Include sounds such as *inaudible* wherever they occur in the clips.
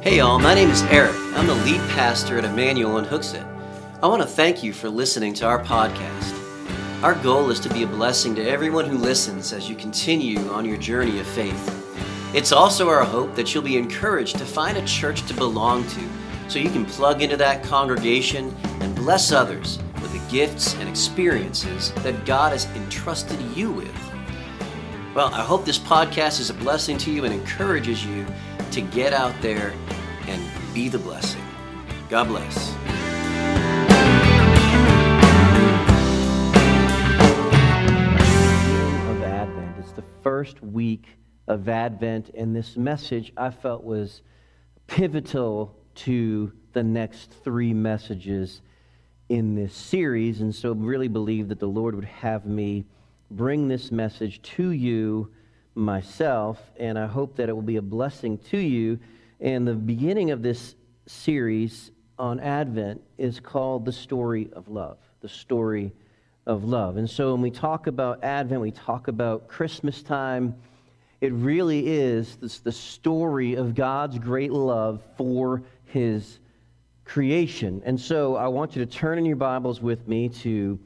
Hey y'all, my name is Eric. I'm the lead pastor at Emmanuel in Hooksett. I want to thank you for listening to our podcast. Our goal is to be a blessing to everyone who listens as you continue on your journey of faith. It's also our hope that you'll be encouraged to find a church to belong to so you can plug into that congregation and bless others with the gifts and experiences that God has entrusted you with. Well, I hope this podcast is a blessing to you and encourages you to get out there and be the blessing. God bless. of Advent. It's the first week of Advent, and this message I felt was pivotal to the next three messages in this series, and so really believe that the Lord would have me bring this message to you myself, and I hope that it will be a blessing to you. And the beginning of this series on Advent is called The Story of Love. The Story of Love. And so when we talk about Advent, we talk about Christmas time, it really is the story of God's great love for his creation. And so I want you to turn in your Bibles with me to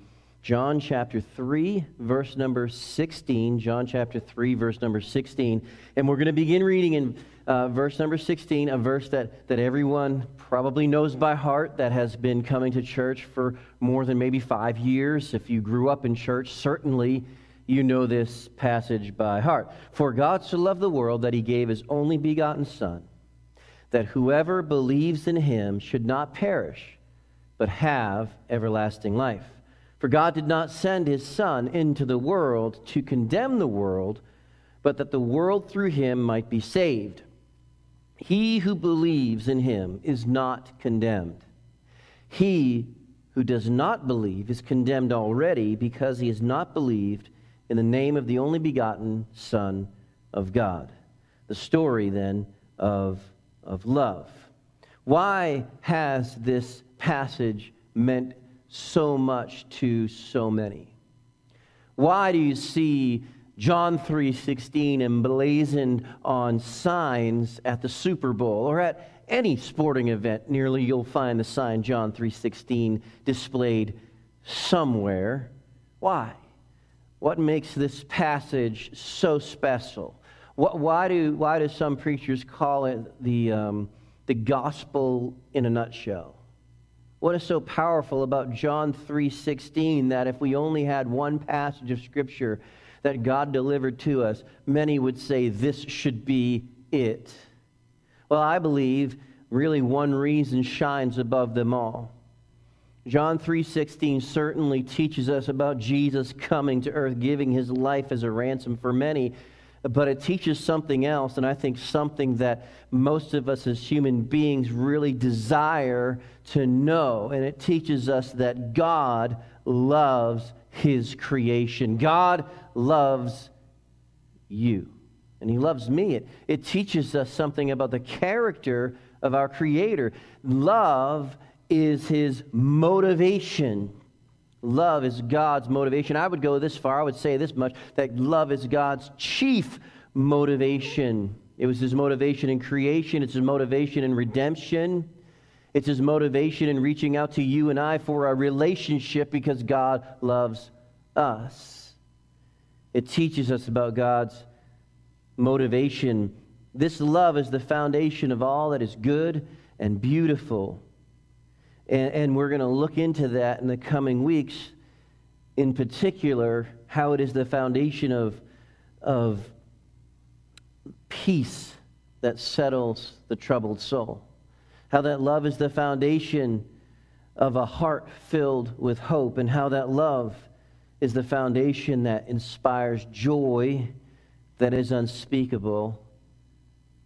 John chapter 3, verse number 16. John chapter 3, verse number 16. And we're going to begin reading in uh, verse number 16, a verse that, that everyone probably knows by heart that has been coming to church for more than maybe five years. If you grew up in church, certainly you know this passage by heart. For God so loved the world that he gave his only begotten Son, that whoever believes in him should not perish, but have everlasting life. For God did not send his Son into the world to condemn the world, but that the world through him might be saved. He who believes in him is not condemned. He who does not believe is condemned already because he has not believed in the name of the only begotten Son of God. The story then of, of love. Why has this passage meant so much to so many? Why do you see John 3:16 emblazoned on signs at the Super Bowl or at any sporting event? Nearly you'll find the sign John 3:16 displayed somewhere. Why? What makes this passage so special? What, why, do, why do some preachers call it the, um, the gospel in a nutshell? What is so powerful about John 3:16 that if we only had one passage of scripture that God delivered to us, many would say this should be it. Well, I believe really one reason shines above them all. John 3:16 certainly teaches us about Jesus coming to earth giving his life as a ransom for many but it teaches something else, and I think something that most of us as human beings really desire to know. And it teaches us that God loves His creation. God loves you, and He loves me. It, it teaches us something about the character of our Creator. Love is His motivation. Love is God's motivation. I would go this far, I would say this much that love is God's chief motivation. It was his motivation in creation, it's his motivation in redemption, it's his motivation in reaching out to you and I for a relationship because God loves us. It teaches us about God's motivation. This love is the foundation of all that is good and beautiful. And, and we're going to look into that in the coming weeks, in particular, how it is the foundation of, of peace that settles the troubled soul. How that love is the foundation of a heart filled with hope, and how that love is the foundation that inspires joy that is unspeakable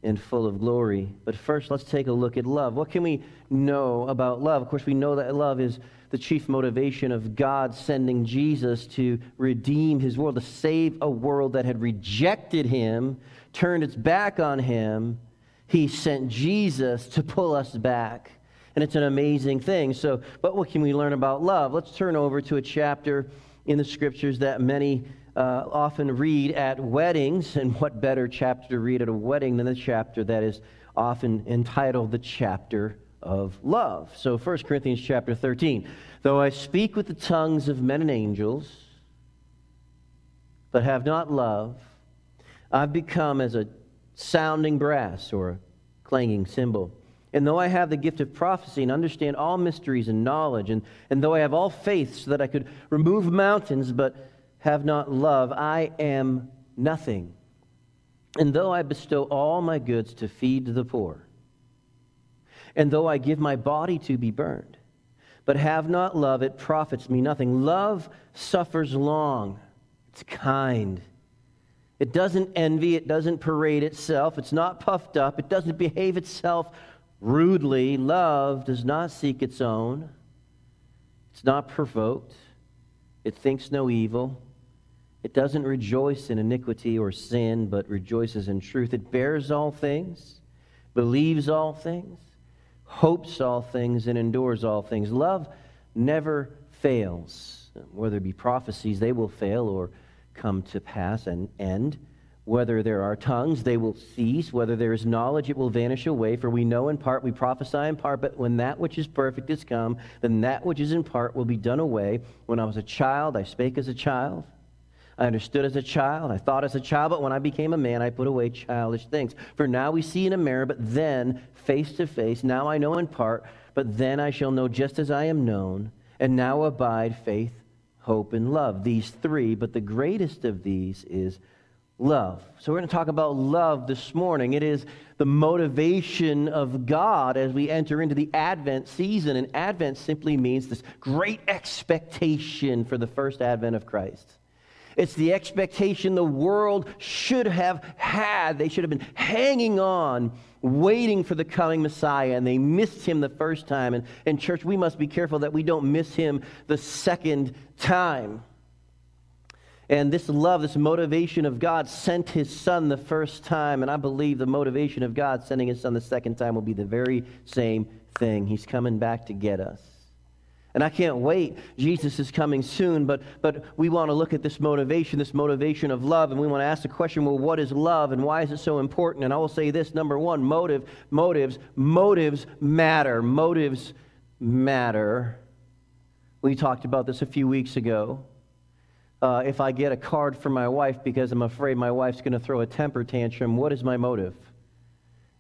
and full of glory. But first, let's take a look at love. What can we know about love? Of course, we know that love is the chief motivation of God sending Jesus to redeem his world, to save a world that had rejected him, turned its back on him. He sent Jesus to pull us back. And it's an amazing thing. So, but what can we learn about love? Let's turn over to a chapter in the scriptures that many uh, often read at weddings, and what better chapter to read at a wedding than the chapter that is often entitled the chapter of love. So 1 Corinthians chapter 13. Though I speak with the tongues of men and angels, but have not love, I've become as a sounding brass or a clanging cymbal. And though I have the gift of prophecy and understand all mysteries and knowledge, and, and though I have all faith so that I could remove mountains, but have not love, I am nothing. And though I bestow all my goods to feed the poor, and though I give my body to be burned, but have not love, it profits me nothing. Love suffers long, it's kind. It doesn't envy, it doesn't parade itself, it's not puffed up, it doesn't behave itself rudely. Love does not seek its own, it's not provoked, it thinks no evil. It doesn't rejoice in iniquity or sin, but rejoices in truth. It bears all things, believes all things, hopes all things, and endures all things. Love never fails. Whether it be prophecies, they will fail or come to pass and end. Whether there are tongues, they will cease. Whether there is knowledge, it will vanish away. For we know in part, we prophesy in part, but when that which is perfect is come, then that which is in part will be done away. When I was a child, I spake as a child. I understood as a child. I thought as a child, but when I became a man, I put away childish things. For now we see in a mirror, but then face to face. Now I know in part, but then I shall know just as I am known. And now abide faith, hope, and love. These three, but the greatest of these is love. So we're going to talk about love this morning. It is the motivation of God as we enter into the Advent season. And Advent simply means this great expectation for the first Advent of Christ. It's the expectation the world should have had. They should have been hanging on, waiting for the coming Messiah, and they missed him the first time. And in church, we must be careful that we don't miss him the second time. And this love, this motivation of God sent his son the first time. And I believe the motivation of God sending his son the second time will be the very same thing. He's coming back to get us. And I can't wait. Jesus is coming soon, but, but we want to look at this motivation, this motivation of love, and we want to ask the question well, what is love and why is it so important? And I will say this number one, motive, motives, motives matter. Motives matter. We talked about this a few weeks ago. Uh, if I get a card from my wife because I'm afraid my wife's going to throw a temper tantrum, what is my motive?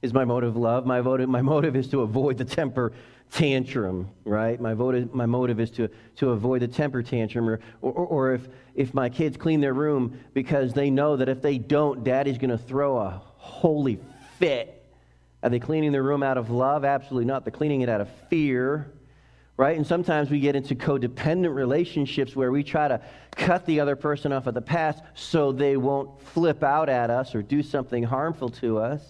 Is my motive love? My motive, my motive is to avoid the temper tantrum, right? My, votive, my motive is to, to avoid the temper tantrum. Or, or, or if, if my kids clean their room because they know that if they don't, daddy's going to throw a holy fit. Are they cleaning their room out of love? Absolutely not. They're cleaning it out of fear, right? And sometimes we get into codependent relationships where we try to cut the other person off at the past so they won't flip out at us or do something harmful to us.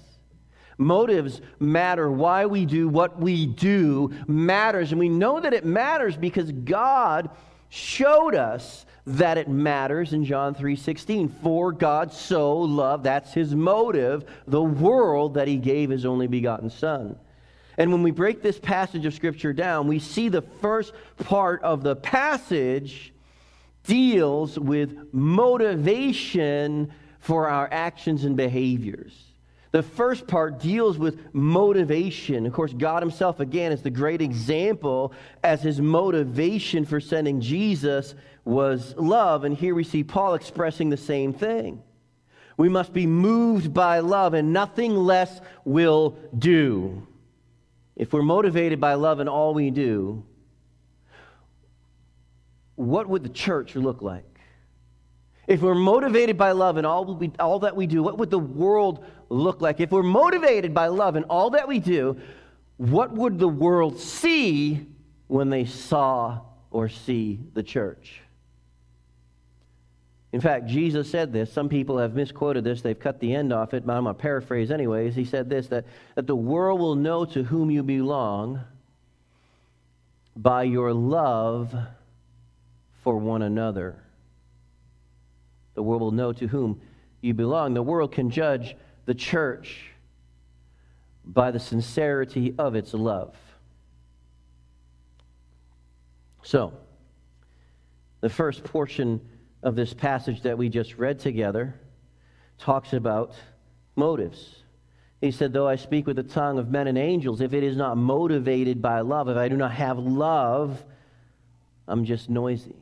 Motives matter. Why we do what we do matters. And we know that it matters because God showed us that it matters in John 3:16. For God so loved, that's his motive, the world that he gave his only begotten son. And when we break this passage of scripture down, we see the first part of the passage deals with motivation for our actions and behaviors. The first part deals with motivation. Of course, God Himself, again, is the great example as His motivation for sending Jesus was love. And here we see Paul expressing the same thing. We must be moved by love, and nothing less will do. If we're motivated by love in all we do, what would the church look like? If we're motivated by love in all, we, all that we do, what would the world look like? If we're motivated by love in all that we do, what would the world see when they saw or see the church? In fact, Jesus said this. Some people have misquoted this. They've cut the end off it, but I'm going to paraphrase anyways. He said this that, that the world will know to whom you belong by your love for one another. The world will know to whom you belong. The world can judge the church by the sincerity of its love. So, the first portion of this passage that we just read together talks about motives. He said, Though I speak with the tongue of men and angels, if it is not motivated by love, if I do not have love, I'm just noisy.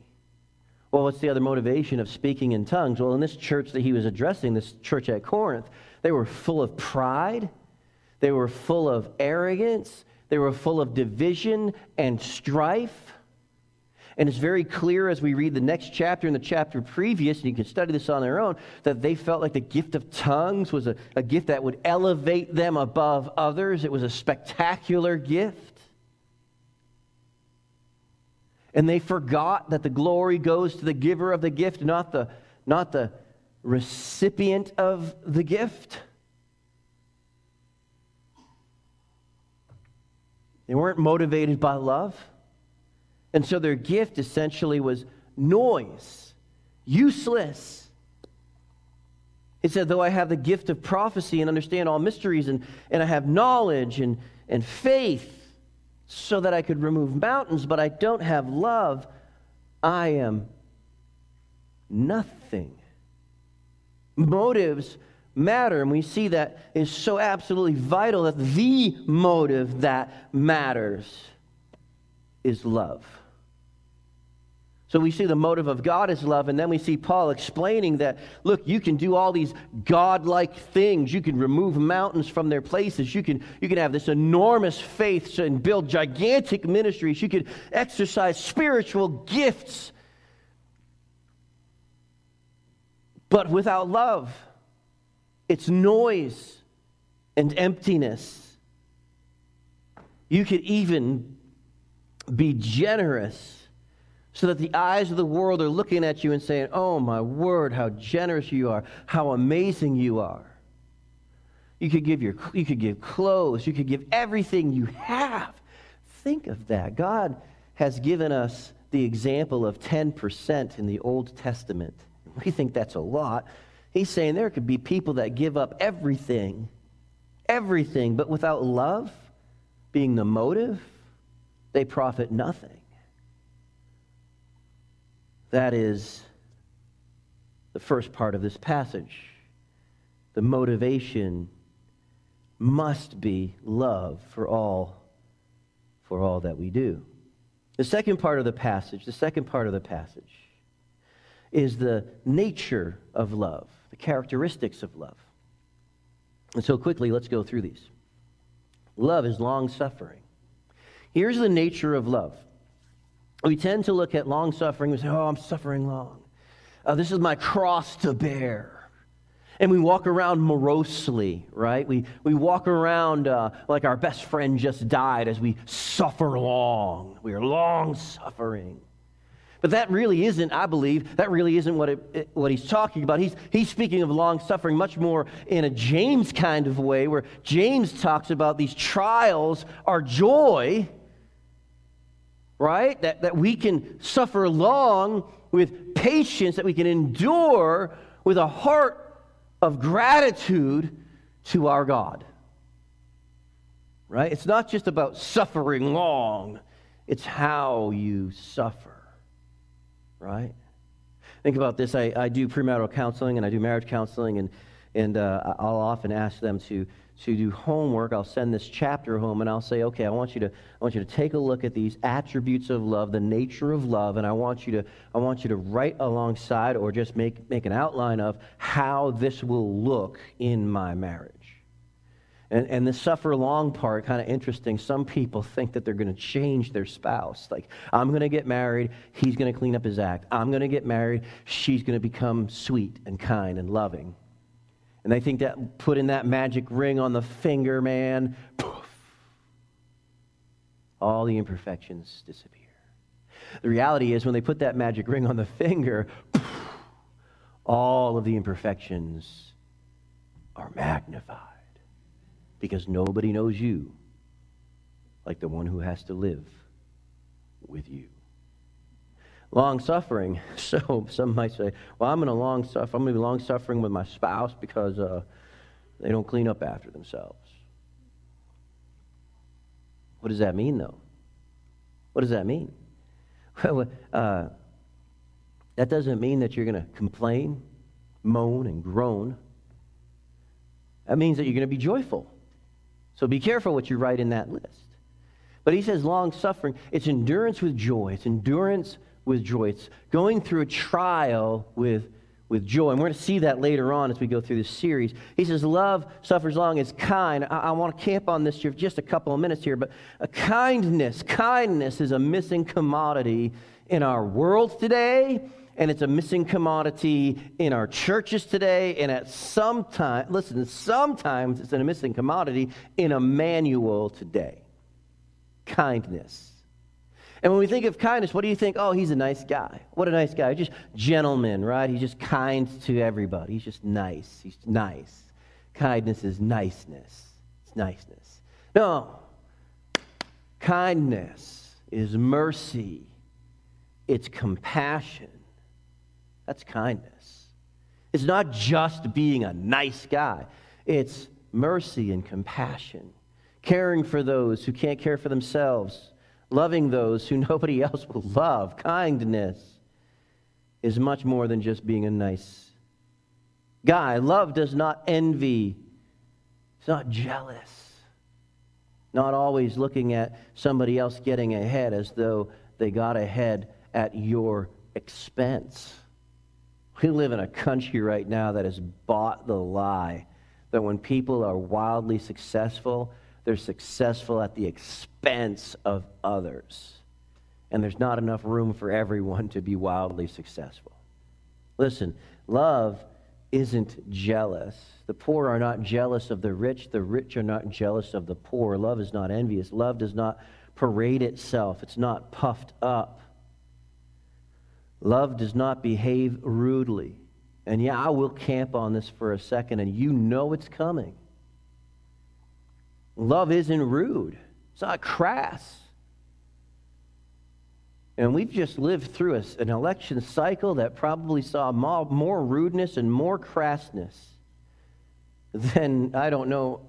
Well, what's the other motivation of speaking in tongues? Well, in this church that he was addressing, this church at Corinth, they were full of pride, they were full of arrogance, they were full of division and strife. And it's very clear as we read the next chapter and the chapter previous, and you can study this on their own, that they felt like the gift of tongues was a, a gift that would elevate them above others. It was a spectacular gift. And they forgot that the glory goes to the giver of the gift, not the, not the recipient of the gift. They weren't motivated by love. And so their gift essentially was noise, useless. He said, Though I have the gift of prophecy and understand all mysteries, and, and I have knowledge and, and faith, so that I could remove mountains, but I don't have love, I am nothing. Motives matter, and we see that is so absolutely vital that the motive that matters is love. So we see the motive of God is love, and then we see Paul explaining that, look, you can do all these godlike things. You can remove mountains from their places. You can, you can have this enormous faith and build gigantic ministries. You can exercise spiritual gifts. But without love, it's noise and emptiness. You could even be generous so that the eyes of the world are looking at you and saying, Oh, my word, how generous you are, how amazing you are. You could give, your, you could give clothes, you could give everything you have. Think of that. God has given us the example of 10% in the Old Testament. We think that's a lot. He's saying there could be people that give up everything, everything, but without love being the motive, they profit nothing. That is the first part of this passage. The motivation must be love for all for all that we do. The second part of the passage, the second part of the passage is the nature of love, the characteristics of love. And so quickly, let's go through these. Love is long suffering. Here's the nature of love we tend to look at long suffering and say, oh, I'm suffering long. Uh, this is my cross to bear. And we walk around morosely, right? We, we walk around uh, like our best friend just died as we suffer long. We are long suffering. But that really isn't, I believe, that really isn't what, it, what he's talking about. He's, he's speaking of long suffering much more in a James kind of way, where James talks about these trials are joy right? That, that we can suffer long with patience, that we can endure with a heart of gratitude to our God. Right? It's not just about suffering long, it's how you suffer. Right? Think about this. I, I do premarital counseling and I do marriage counseling, and, and uh, I'll often ask them to to do homework, I'll send this chapter home and I'll say, okay, I want you to, I want you to take a look at these attributes of love, the nature of love, and I want you to, I want you to write alongside or just make, make an outline of how this will look in my marriage. And, and the suffer long part, kind of interesting. Some people think that they're going to change their spouse. Like, I'm going to get married, he's going to clean up his act. I'm going to get married, she's going to become sweet and kind and loving. And they think that putting that magic ring on the finger, man, poof, all the imperfections disappear. The reality is, when they put that magic ring on the finger, poof, all of the imperfections are magnified because nobody knows you like the one who has to live with you long suffering. *laughs* So some might say, well, I'm going to long suffer. I'm going to be long suffering with my spouse because uh, they don't clean up after themselves. What does that mean, though? What does that mean? *laughs* Well, uh, That doesn't mean that you're going to complain, moan, and groan. That means that you're going to be joyful. So be careful what you write in that list. But he says long suffering, it's endurance with joy. It's endurance with joy. It's going through a trial with, with joy. And we're going to see that later on as we go through this series. He says, Love suffers long, is kind. I, I want to camp on this for just a couple of minutes here, but kindness, kindness is a missing commodity in our world today and it's a missing commodity in our churches today, and at some time, listen, sometimes it's a missing commodity in Emmanuel today. Kindness. And when we think of kindness, what do you think? Oh, he's a nice guy. What a nice guy. Just gentleman, right? He's just kind to everybody. He's just nice. He's nice. Kindness is niceness. It's niceness. No. Kindness is mercy. It's compassion. That's kindness. It's not just being a nice guy, it's mercy and compassion, caring for those who can't care for themselves, loving those who *laughs* nobody else will love. Kindness is much more than just being a nice guy. Love does not envy, it's not jealous. Not always looking at somebody else getting ahead as though they got ahead at your expense. We live in a country right now that has bought the lie that when people are wildly successful, they're successful at the expense of others. And there's not enough room for everyone to be wildly successful. Listen, love isn't jealous. The poor are not jealous of the rich. The rich are not jealous of the poor. Love is not envious. Love does not parade itself, it's not puffed up. Love does not behave rudely. And yeah, I will camp on this for a second, and you know it's coming. Love isn't rude, it's not crass. And we've just lived through a, an election cycle that probably saw more, more rudeness and more crassness than, I don't know,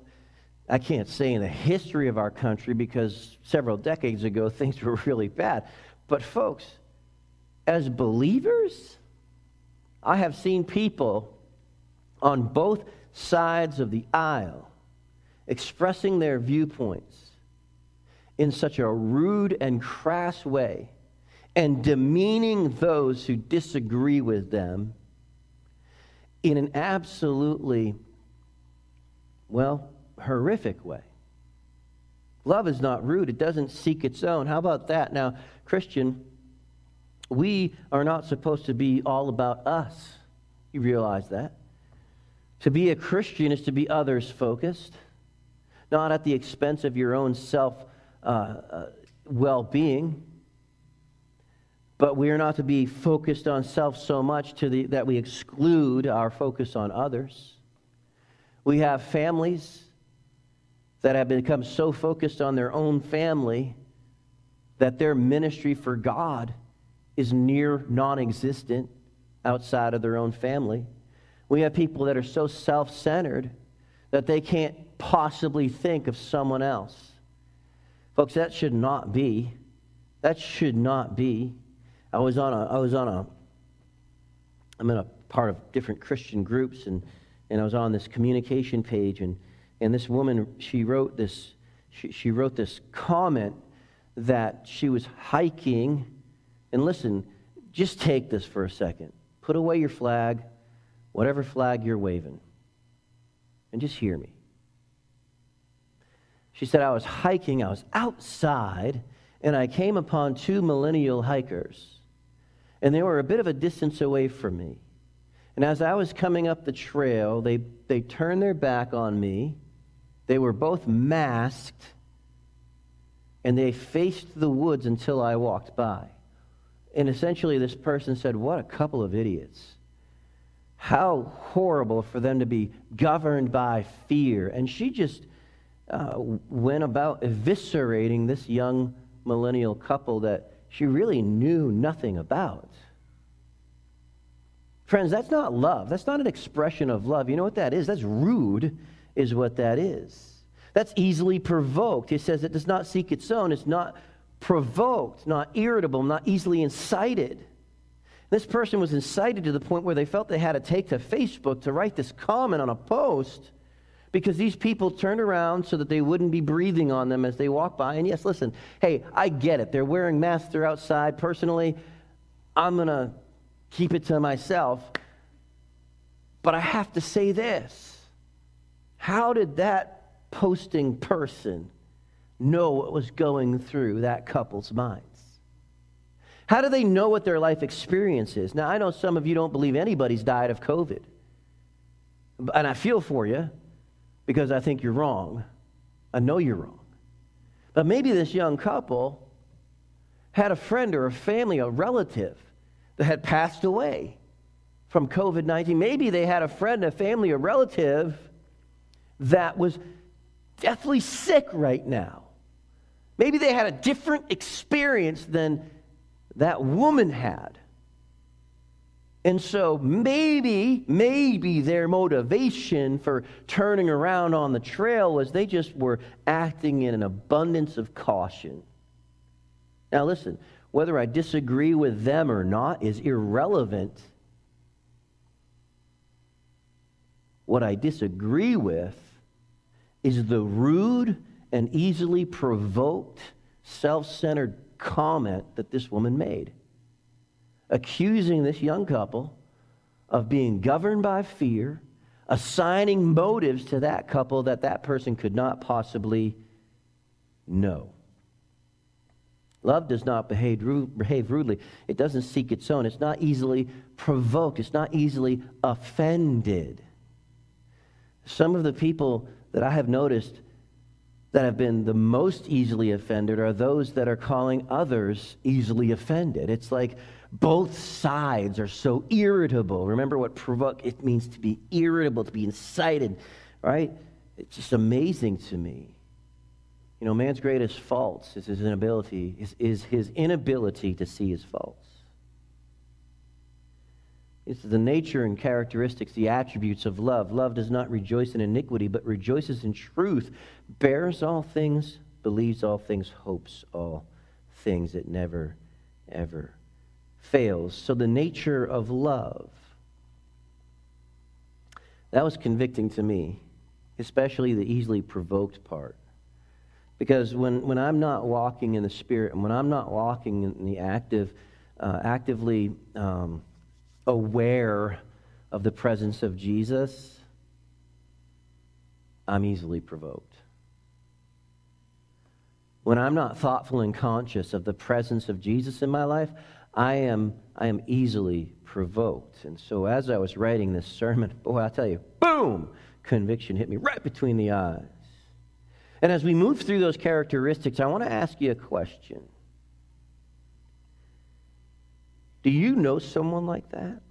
I can't say in the history of our country because several decades ago *laughs* things were really bad. But, folks, as believers, I have seen people on both sides of the aisle expressing their viewpoints in such a rude and crass way and demeaning those who disagree with them in an absolutely, well, horrific way. Love is not rude, it doesn't seek its own. How about that? Now, Christian, we are not supposed to be all about us. You realize that? To be a Christian is to be others focused, not at the expense of your own self uh, uh, well being. But we are not to be focused on self so much to the, that we exclude our focus on others. We have families that have become so focused on their own family that their ministry for God is near non existent outside of their own family. We have people that are so self centered that they can't possibly think of someone else. Folks, that should not be. That should not be. I was on a, I was on a, I'm in a part of different Christian groups, and, and I was on this communication page, and, and this woman, she wrote this, she, she wrote this comment that she was hiking and listen, just take this for a second. Put away your flag, whatever flag you're waving, and just hear me. She said, I was hiking, I was outside, and I came upon two millennial hikers. And they were a bit of a distance away from me. And as I was coming up the trail, they, they turned their back on me. They were both masked, and they faced the woods until I walked by. And essentially, this person said, What a couple of idiots. How horrible for them to be governed by fear. And she just uh, went about eviscerating this young millennial couple that she really knew nothing about. Friends, that's not love. That's not an expression of love. You know what that is? That's rude, is what that is. That's easily provoked. He says it does not seek its own. It's not provoked, not irritable, not easily incited. This person was incited to the point where they felt they had to take to Facebook to write this comment on a post because these people turned around so that they wouldn't be breathing on them as they walk by. And yes, listen, hey, I get it. They're wearing masks, they're outside. Personally, I'm going to keep it to myself. But I have to say this How did that posting person know what was going through that couple's minds? How do they know what their life experience is? Now, I know some of you don't believe anybody's died of COVID. And I feel for you because I think you're wrong. I know you're wrong. But maybe this young couple had a friend or a family, a relative that had passed away from COVID 19. Maybe they had a friend, a family, a relative that was deathly sick right now. Maybe they had a different experience than that woman had. And so maybe, maybe their motivation for turning around on the trail was they just were acting in an abundance of caution. Now, listen, whether I disagree with them or not is irrelevant. What I disagree with is the rude and easily provoked, self centered comment that this woman made, accusing this young couple of being governed by fear, assigning motives to that couple that that person could not possibly know. Love does not behave, behave rudely. It doesn't seek its own. It's not easily provoked. It's not easily offended. Some of the people that I have noticed that have been the most easily offended are those that are calling others easily offended. It's like both sides are so irritable. Remember what provoke it means to be irritable, to be incited, right? It's just amazing to me. You know, man's greatest faults is his inability, is, is his inability to see his faults. It's the nature and characteristics, the attributes of love. Love does not rejoice in iniquity, but rejoices in truth, bears all things, believes all things, hopes all things. It never, ever fails. So, the nature of love, that was convicting to me, especially the easily provoked part. Because when, when I'm not walking in the Spirit and when I'm not walking in the active, uh, actively, um, aware of the presence of Jesus, I'm easily provoked. When I'm not thoughtful and conscious of the presence of Jesus in my life, I am, I am easily provoked. And so as I was writing this sermon, *laughs* boy, I'll tell you, boom, conviction hit me right between the eyes. And as we move through those characteristics, I want to ask you a question. Do you know someone like that?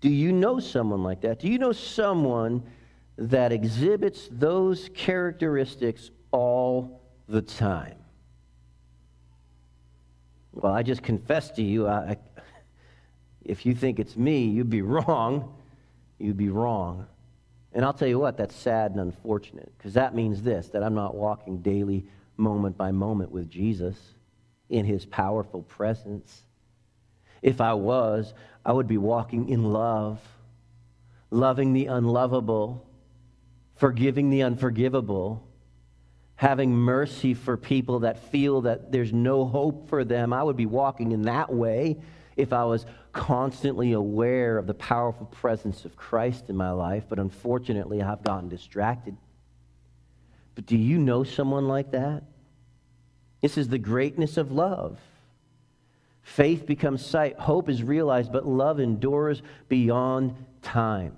Do you know someone like that? Do you know someone that exhibits those characteristics all the time? Well, I just confess to you, I, if you think it's me, you'd be wrong. You'd be wrong. And I'll tell you what, that's sad and unfortunate because that means this that I'm not walking daily, moment by moment with Jesus in his powerful presence. If I was, I would be walking in love, loving the unlovable, forgiving the unforgivable, having mercy for people that feel that there's no hope for them. I would be walking in that way if I was constantly aware of the powerful presence of Christ in my life. But unfortunately, I've gotten distracted. But do you know someone like that? This is the greatness of love. Faith becomes sight, hope is realized, but love endures beyond time.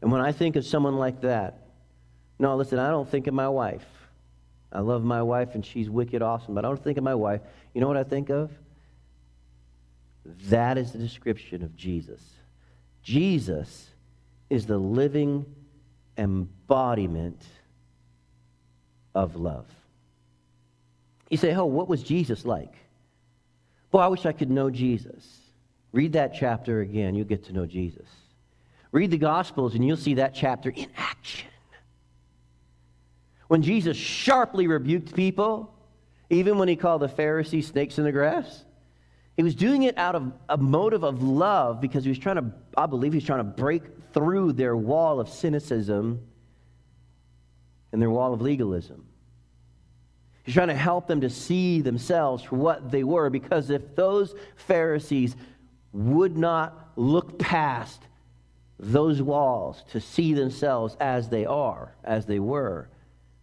And when I think of someone like that, no, listen, I don't think of my wife. I love my wife and she's wicked awesome, but I don't think of my wife. You know what I think of? That is the description of Jesus. Jesus is the living embodiment of love. You say, oh, what was Jesus like? Boy, I wish I could know Jesus. Read that chapter again, you'll get to know Jesus. Read the Gospels, and you'll see that chapter in action. When Jesus sharply rebuked people even when he called the Pharisees snakes in the grass. He was doing it out of a motive of love because he was trying to, I believe, he was trying to break through their wall of cynicism and their wall of legalism. He's trying to help them to see themselves for what they were because if those Pharisees would not look past those walls to see themselves as they are, as they were,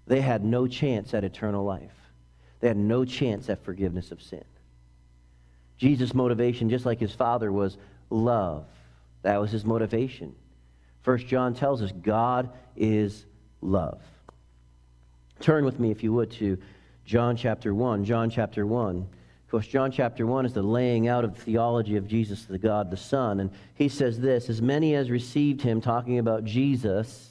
they had no chance at eternal life. They had no chance at forgiveness of sin. Jesus' motivation, just like his father, was love. That was his motivation. First John tells us God is love. Turn with me, if you would, to John chapter 1. John chapter 1. Of course, John chapter 1 is the laying out of the theology of Jesus, the God the Son. And he says this As many as received him, talking about Jesus,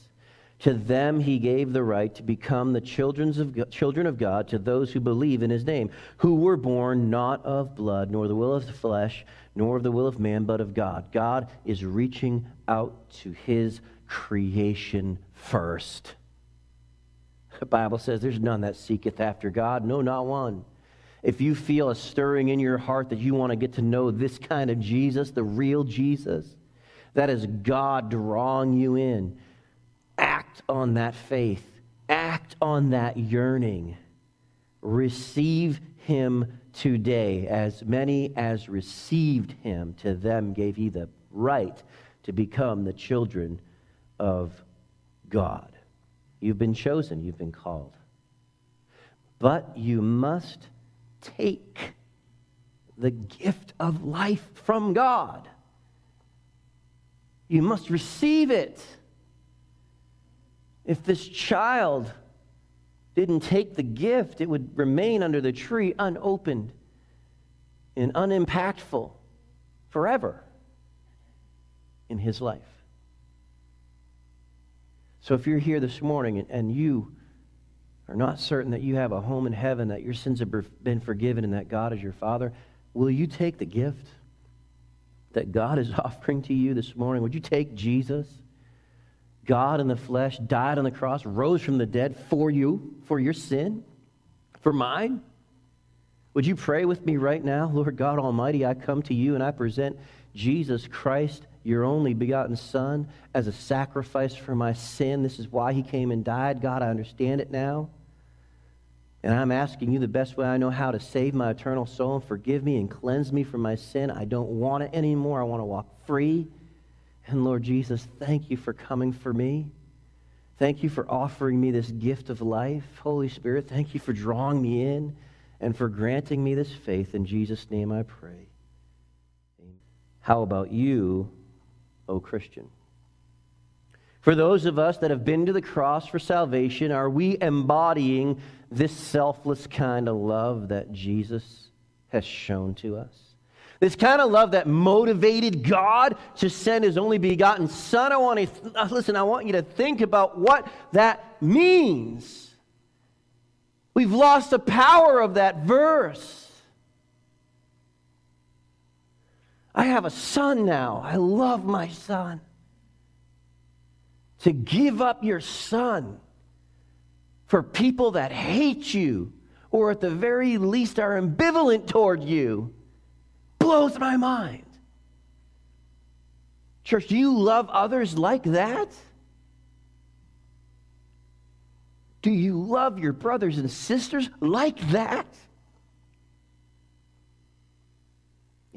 to them he gave the right to become the children of, God, children of God to those who believe in his name, who were born not of blood, nor the will of the flesh, nor of the will of man, but of God. God is reaching out to his creation first. The Bible says there's none that seeketh after God, no, not one. If you feel a stirring in your heart that you want to get to know this kind of Jesus, the real Jesus, that is God drawing you in. Act on that faith, act on that yearning. Receive him today. As many as received him, to them gave he the right to become the children of God. You've been chosen, you've been called. But you must take the gift of life from God. You must receive it. If this child didn't take the gift, it would remain under the tree unopened and unimpactful forever in his life. So if you're here this morning and you are not certain that you have a home in heaven, that your sins have been forgiven, and that God is your Father, will you take the gift that God is *laughs* offering to you this morning? Would you take Jesus? God in the flesh died on the cross, rose from the dead for you, for your sin, for mine. Would you pray with me right now? Lord God Almighty, I come to you and I present Jesus Christ your only begotten Son as a sacrifice for my sin. This is why he came and died. God, I understand it now. And I'm asking you the best way I know how to save my eternal soul and forgive me and cleanse me from my sin. I don't want it anymore. I want to walk free. And Lord Jesus, thank you for coming for me. Thank you for offering me this gift of life. Holy Spirit, thank you for drawing me in and for granting me this faith. In Jesus' name I pray. How about you O Christian. For those of us that have been to the cross for salvation, are we embodying this selfless kind of love that Jesus has shown to us? This kind of love that motivated God to send his only begotten Son. I want to listen, I want you to think about what that means. We've lost the power of that verse. I have a son now. I love my son. To give up your son for people that hate you or at the very least are ambivalent toward you blows my mind. Church, do you love others like that? Do you love your brothers and sisters like that?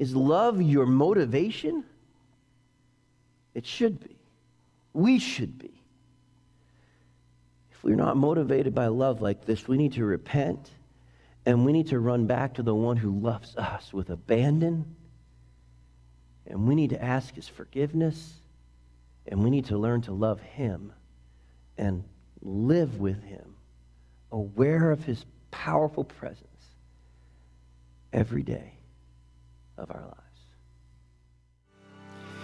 Is love your motivation? It should be. We should be. If we're not motivated by love like this, we need to repent and we need to run back to the one who loves us with abandon. And we need to ask his forgiveness. And we need to learn to love him and live with him, aware of his powerful presence every day of our lives.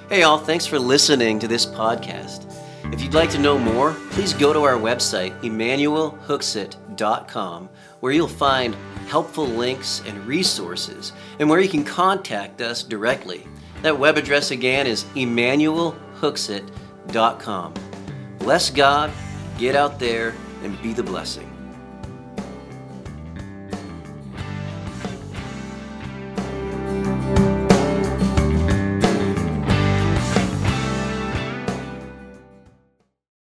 Hey, all, thanks for listening to this podcast. If you'd like to know more, please go to our website, emmanuelhooksett.com, where you'll find helpful links and resources, and where you can contact us directly. That web address again is emmanuelhooksett.com. Bless God, get out there, and be the blessing.